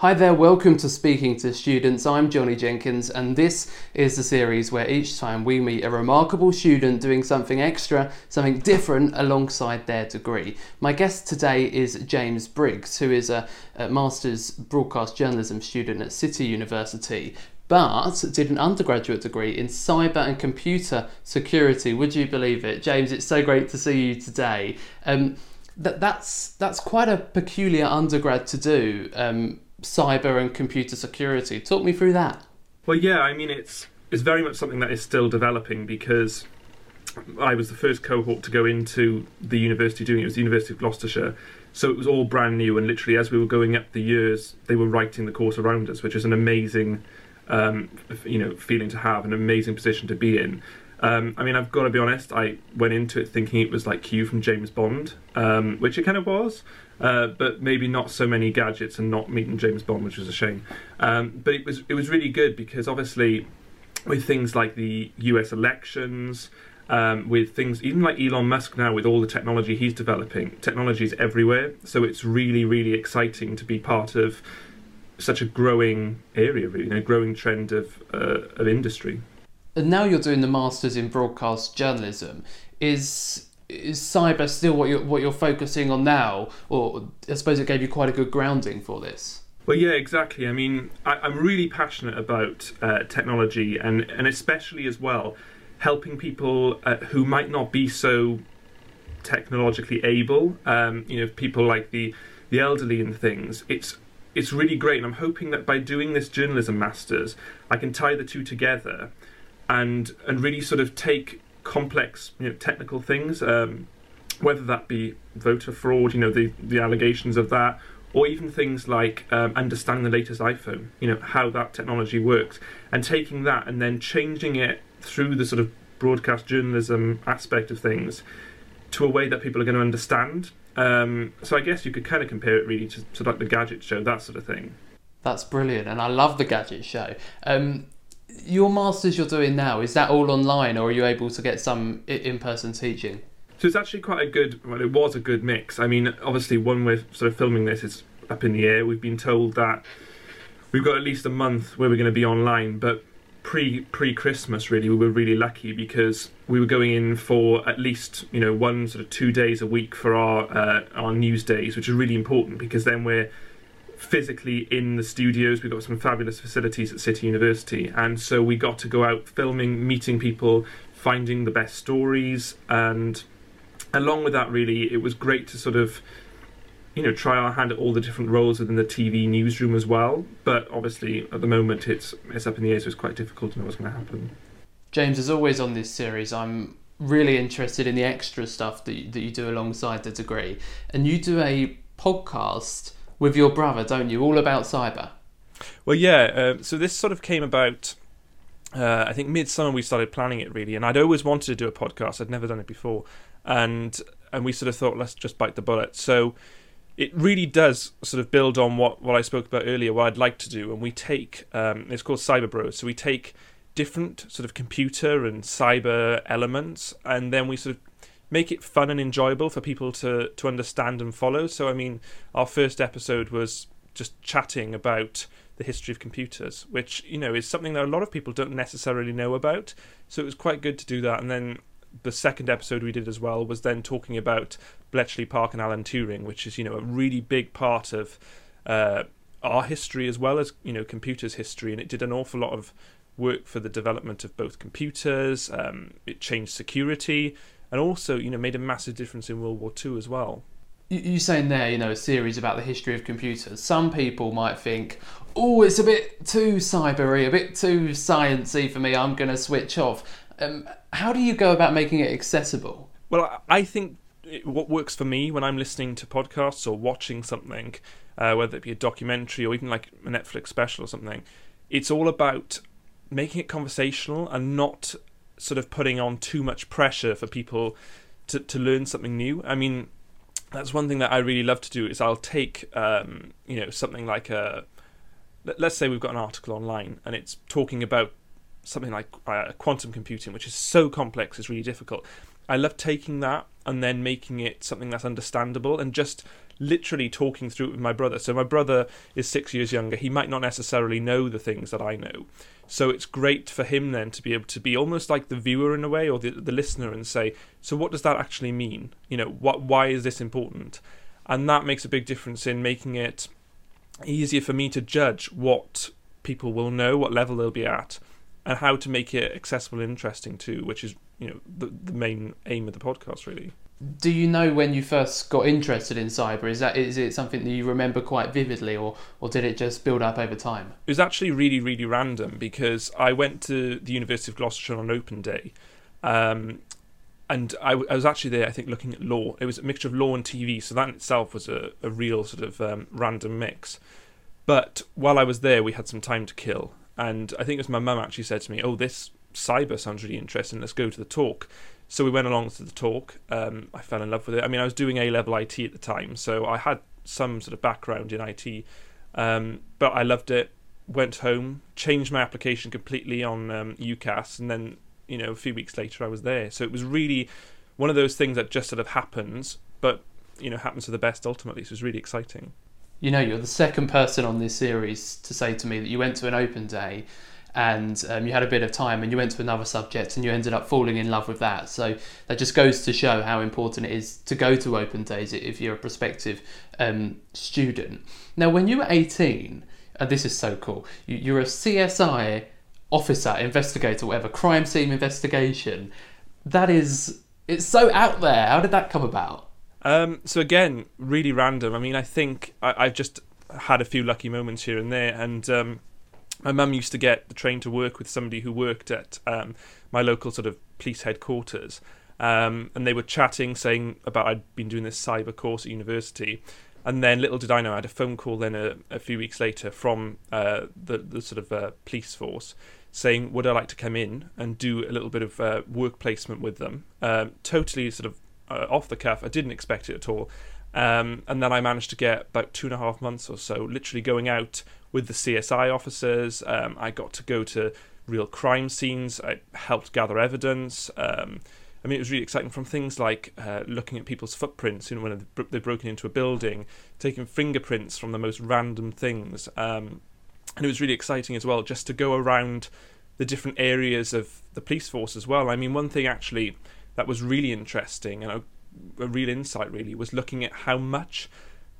Hi there, welcome to Speaking to Students. I'm Johnny Jenkins, and this is the series where each time we meet a remarkable student doing something extra, something different alongside their degree. My guest today is James Briggs, who is a, a Master's Broadcast Journalism student at City University. But did an undergraduate degree in cyber and computer security. Would you believe it, James? It's so great to see you today. Um, that that's that's quite a peculiar undergrad to do. Um, cyber and computer security. Talk me through that. Well, yeah, I mean, it's it's very much something that is still developing because I was the first cohort to go into the university doing it. It was the University of Gloucestershire, so it was all brand new. And literally, as we were going up the years, they were writing the course around us, which is an amazing, um, you know, feeling to have, an amazing position to be in. Um, I mean, I've got to be honest. I went into it thinking it was like Q from James Bond, um, which it kind of was, uh, but maybe not so many gadgets and not meeting James Bond, which was a shame. Um, but it was it was really good because obviously, with things like the U.S. elections. Um, with things even like Elon Musk now, with all the technology he's developing, technology is everywhere. So it's really, really exciting to be part of such a growing area, really, you know, growing trend of uh, of industry and now you're doing the masters in broadcast journalism. Is is cyber still what you're what you're focusing on now, or I suppose it gave you quite a good grounding for this? Well, yeah, exactly. I mean, I, am really passionate about uh, technology, and and especially as well helping people uh, who might not be so technologically able. Um, you know, people like the the elderly and things. It's it's really great, and I'm hoping that by doing this journalism masters, I can tie the two together and and really sort of take complex you know, technical things, um, whether that be voter fraud, you know, the the allegations of that, or even things like um, understanding the latest iPhone, you know, how that technology works, and taking that and then changing it through the sort of broadcast journalism aspect of things to a way that people are going to understand. Um, so I guess you could kind of compare it really to, to like the Gadget Show, that sort of thing. That's brilliant, and I love the Gadget Show. Um, your masters you're doing now is that all online, or are you able to get some in-person teaching? So it's actually quite a good. Well, it was a good mix. I mean, obviously, one we're sort of filming this is up in the air. We've been told that we've got at least a month where we're going to be online, but pre pre Christmas really we were really lucky because we were going in for at least you know one sort of two days a week for our uh, our news days, which is really important because then we're physically in the studios. We've got some fabulous facilities at City University, and so we got to go out filming, meeting people, finding the best stories, and along with that, really, it was great to sort of you know try our hand at all the different roles within the TV newsroom as well. But obviously, at the moment, it's it's up in the air, so it's quite difficult to know what's going to happen. James, as always on this series, I'm really interested in the extra stuff that you, that you do alongside the degree, and you do a podcast with your brother, don't you? All about cyber. Well, yeah. Uh, so this sort of came about. Uh, I think midsummer we started planning it really, and I'd always wanted to do a podcast. I'd never done it before, and and we sort of thought let's just bite the bullet. So it really does sort of build on what what I spoke about earlier. What I'd like to do, and we take um, it's called Cyber Bros. So we take different sort of computer and cyber elements, and then we sort of make it fun and enjoyable for people to to understand and follow. So I mean, our first episode was just chatting about the history of computers, which you know is something that a lot of people don't necessarily know about. So it was quite good to do that. And then the second episode we did as well was then talking about Bletchley Park and Alan Turing, which is you know a really big part of uh, our history as well as you know computers history, and it did an awful lot of work for the development of both computers. Um, it changed security and also you know made a massive difference in World War II as well. You're saying there, you know, a series about the history of computers. Some people might think, "Oh, it's a bit too cybery, a bit too sciency for me. I'm going to switch off." Um, how do you go about making it accessible? Well, I think what works for me when I'm listening to podcasts or watching something, uh, whether it be a documentary or even like a Netflix special or something, it's all about making it conversational and not sort of putting on too much pressure for people to, to learn something new. I mean, that's one thing that I really love to do is I'll take um, you know something like a let's say we've got an article online and it's talking about something like uh, quantum computing, which is so complex, it's really difficult. I love taking that and then making it something that's understandable and just literally talking through it with my brother. So my brother is six years younger. He might not necessarily know the things that I know. So it's great for him then to be able to be almost like the viewer in a way, or the the listener, and say, so what does that actually mean? You know, what why is this important? And that makes a big difference in making it easier for me to judge what people will know, what level they'll be at, and how to make it accessible and interesting too, which is you know the the main aim of the podcast really. Do you know when you first got interested in cyber? Is that is it something that you remember quite vividly, or or did it just build up over time? It was actually really really random because I went to the University of Gloucestershire on open day. Um, and I, was actually there, I think, looking at law. It was a mixture of law and TV, so that in itself was a, a real sort of um, random mix. But while I was there, we had some time to kill, and I think it was my mum actually said to me, "Oh, this cyber sounds really interesting. Let's go to the talk." So we went along to the talk. Um, I fell in love with it. I mean, I was doing A level IT at the time, so I had some sort of background in IT, um, but I loved it. Went home, changed my application completely on um, UCAS, and then you know a few weeks later I was there. So it was really one of those things that just sort of happens, but you know happens for the best ultimately. So it was really exciting you know, you're the second person on this series to say to me that you went to an open day and um, you had a bit of time and you went to another subject and you ended up falling in love with that. So that just goes to show how important it is to go to open days if you're a prospective um, student. Now, when you were 18, and this is so cool, you, you're a CSI officer, investigator, whatever, crime scene investigation. That is, it's so out there. How did that come about? Um, so again, really random. I mean, I think I, have just had a few lucky moments here and there, and um, my mum used to get the train to work with somebody who worked at um, my local sort of police headquarters, um, and they were chatting, saying about I'd been doing this cyber course at university. And then, little did I know, I had a phone call then a, a few weeks later from uh, the, the sort of uh, police force saying, Would I like to come in and do a little bit of uh, work placement with them? Um, totally sort of uh, off the cuff. I didn't expect it at all. Um, and then I managed to get about two and a half months or so, literally going out with the CSI officers. Um, I got to go to real crime scenes. I helped gather evidence. Um, I mean, it was really exciting from things like uh, looking at people's footprints, you know, when they've broken into a building, taking fingerprints from the most random things. Um, and it was really exciting as well just to go around the different areas of the police force as well. I mean, one thing actually that was really interesting and a, a real insight really was looking at how much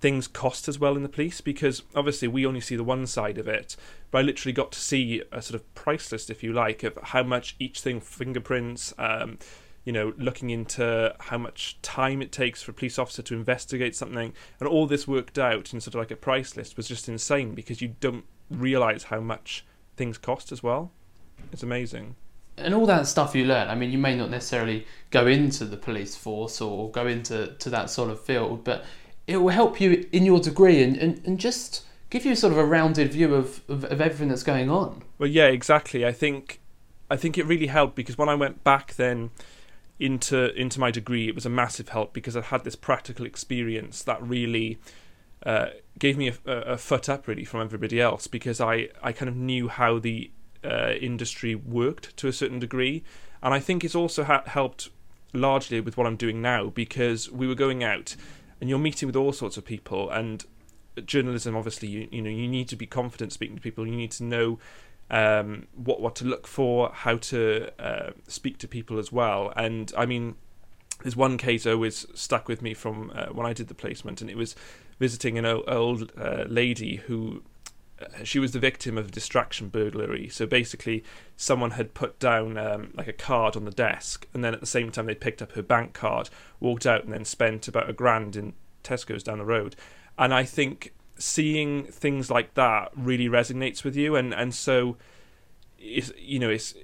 things cost as well in the police because obviously we only see the one side of it but i literally got to see a sort of price list if you like of how much each thing fingerprints um, you know looking into how much time it takes for a police officer to investigate something and all this worked out in sort of like a price list was just insane because you don't realize how much things cost as well. It's amazing and all that stuff you learn. I mean, you may not necessarily go into the police force or go into to that sort of field, but it will help you in your degree and, and, and just give you sort of a rounded view of, of, of everything that's going on. Well, yeah, exactly. I think I think it really helped because when I went back then into into my degree, it was a massive help because I had this practical experience that really uh, gave me a, a, foot up really from everybody else because I, I kind of knew how the uh, industry worked to a certain degree, and I think it's also ha- helped largely with what I'm doing now because we were going out and you're meeting with all sorts of people and journalism obviously you, you know you need to be confident speaking to people. You need to know um, what what to look for how to uh, speak to people as well. And I mean there's one case always stuck with me from uh, when I did the placement and it was visiting an old, old uh, lady who she was the victim of distraction burglary. So basically, someone had put down um, like a card on the desk, and then at the same time they picked up her bank card, walked out, and then spent about a grand in Tesco's down the road. And I think seeing things like that really resonates with you, and and so it's you know it's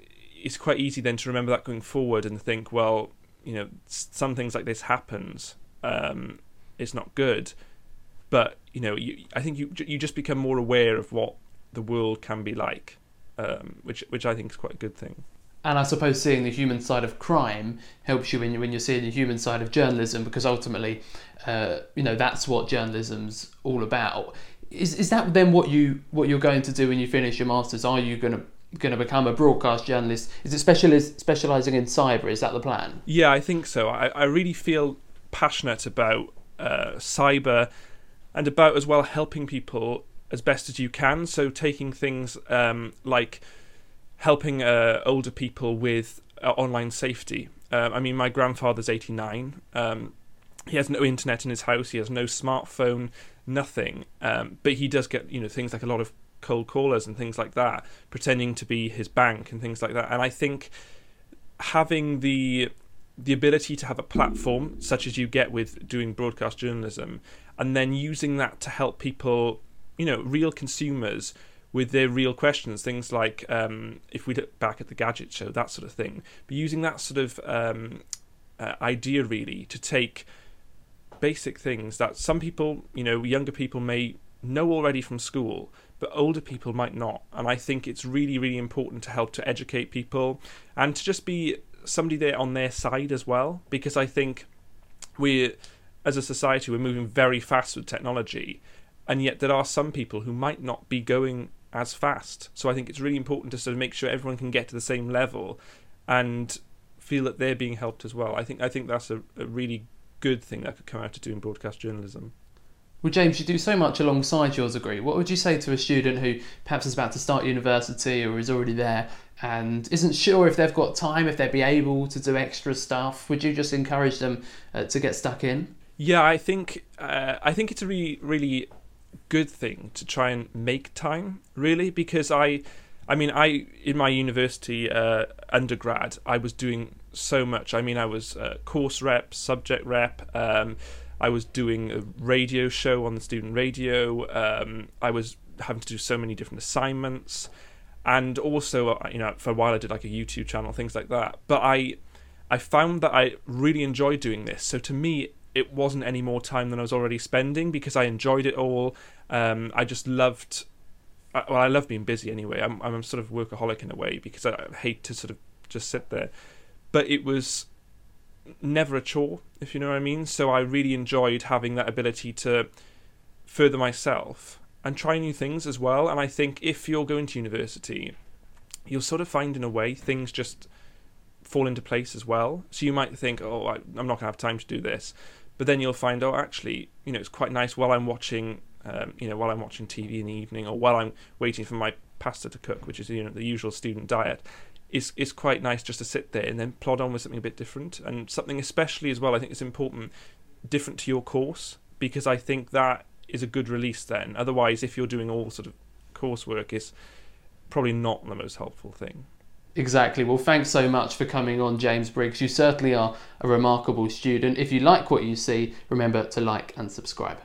it's quite easy then to remember that going forward and think, well, you know, some things like this happens. Um, it's not good but you know, you, I think you you just become more aware of what the world can be like, um, which which I think is quite a good thing. And I suppose seeing the human side of crime helps you when, you, when you're seeing the human side of journalism, because ultimately, uh, you know, that's what journalism's all about. Is, is that then what you what you're going to do when you finish your masters? Are you going to going to become a broadcast journalist? Is it specializ- specializing in cyber? Is that the plan? Yeah, I think so. I, I really feel passionate about uh, cyber and about as well helping people as best as you can. So taking things um, like helping uh, older people with uh, online safety. Uh, I mean, my grandfather's 89. Um, he has no internet in his house. He has no smartphone, nothing. Um, but he does get you know things like a lot of cold callers and things like that, pretending to be his bank and things like that. And I think having the the ability to have a platform such as you get with doing broadcast journalism and then using that to help people you know real consumers with their real questions things like um, if we look back at the gadget show that sort of thing. But using that sort of um, uh, idea really to take basic things that some people you know younger people may know already from school but older people might not. And i think it's really really important to help to educate people and to just be somebody there on their side as well because i think we as a society we're moving very fast with technology and yet there are some people who might not be going as fast. So I think it's really important to sort of make sure everyone can get to the same level and feel that they're being helped as well. I think I think that's a, a really good thing that could come out of doing broadcast journalism. Well, James, you do so much alongside your degree. What would you say to a student who perhaps is about to start university or is already there and isn't sure if they've got time, if they'd be able to do extra stuff? Would you just encourage them uh, to get stuck in? Yeah, I think uh, I think it's a really really good thing to try and make time really because I I mean I in my university uh, undergrad I was doing so much. I mean I was uh, course rep subject rep um, I was doing a radio show on the student radio um, I was having to do so many different assignments and also uh, you know for a while I did like a YouTube channel things like that. But I I found that I really enjoyed doing this. So to me it wasn't any more time than I was already spending because I enjoyed it all. Um, I just loved. Uh, well, I love being busy anyway. I'm I'm sort of workaholic in a way because I hate to sort of just sit there. But it was never a chore, if you know what I mean. So I really enjoyed having that ability to further myself and try new things as well. And I think if you're going to university, you'll sort of find in a way things just fall into place as well. So you might think, oh, I, am not going to have time to do this. But then you'll find, oh, actually, you know, it's quite nice while I'm watching, um, you know, while I'm watching TV in the evening, or while I'm waiting for my pasta to cook, which is you know the usual student diet. It's it's quite nice just to sit there and then plod on with something a bit different and something especially as well. I think it's important, different to your course because I think that is a good release. Then, otherwise, if you're doing all sort of coursework, is probably not the most helpful thing. Exactly. Well, thanks so much for coming on, James Briggs. You certainly are a remarkable student. If you like what you see, remember to like and subscribe.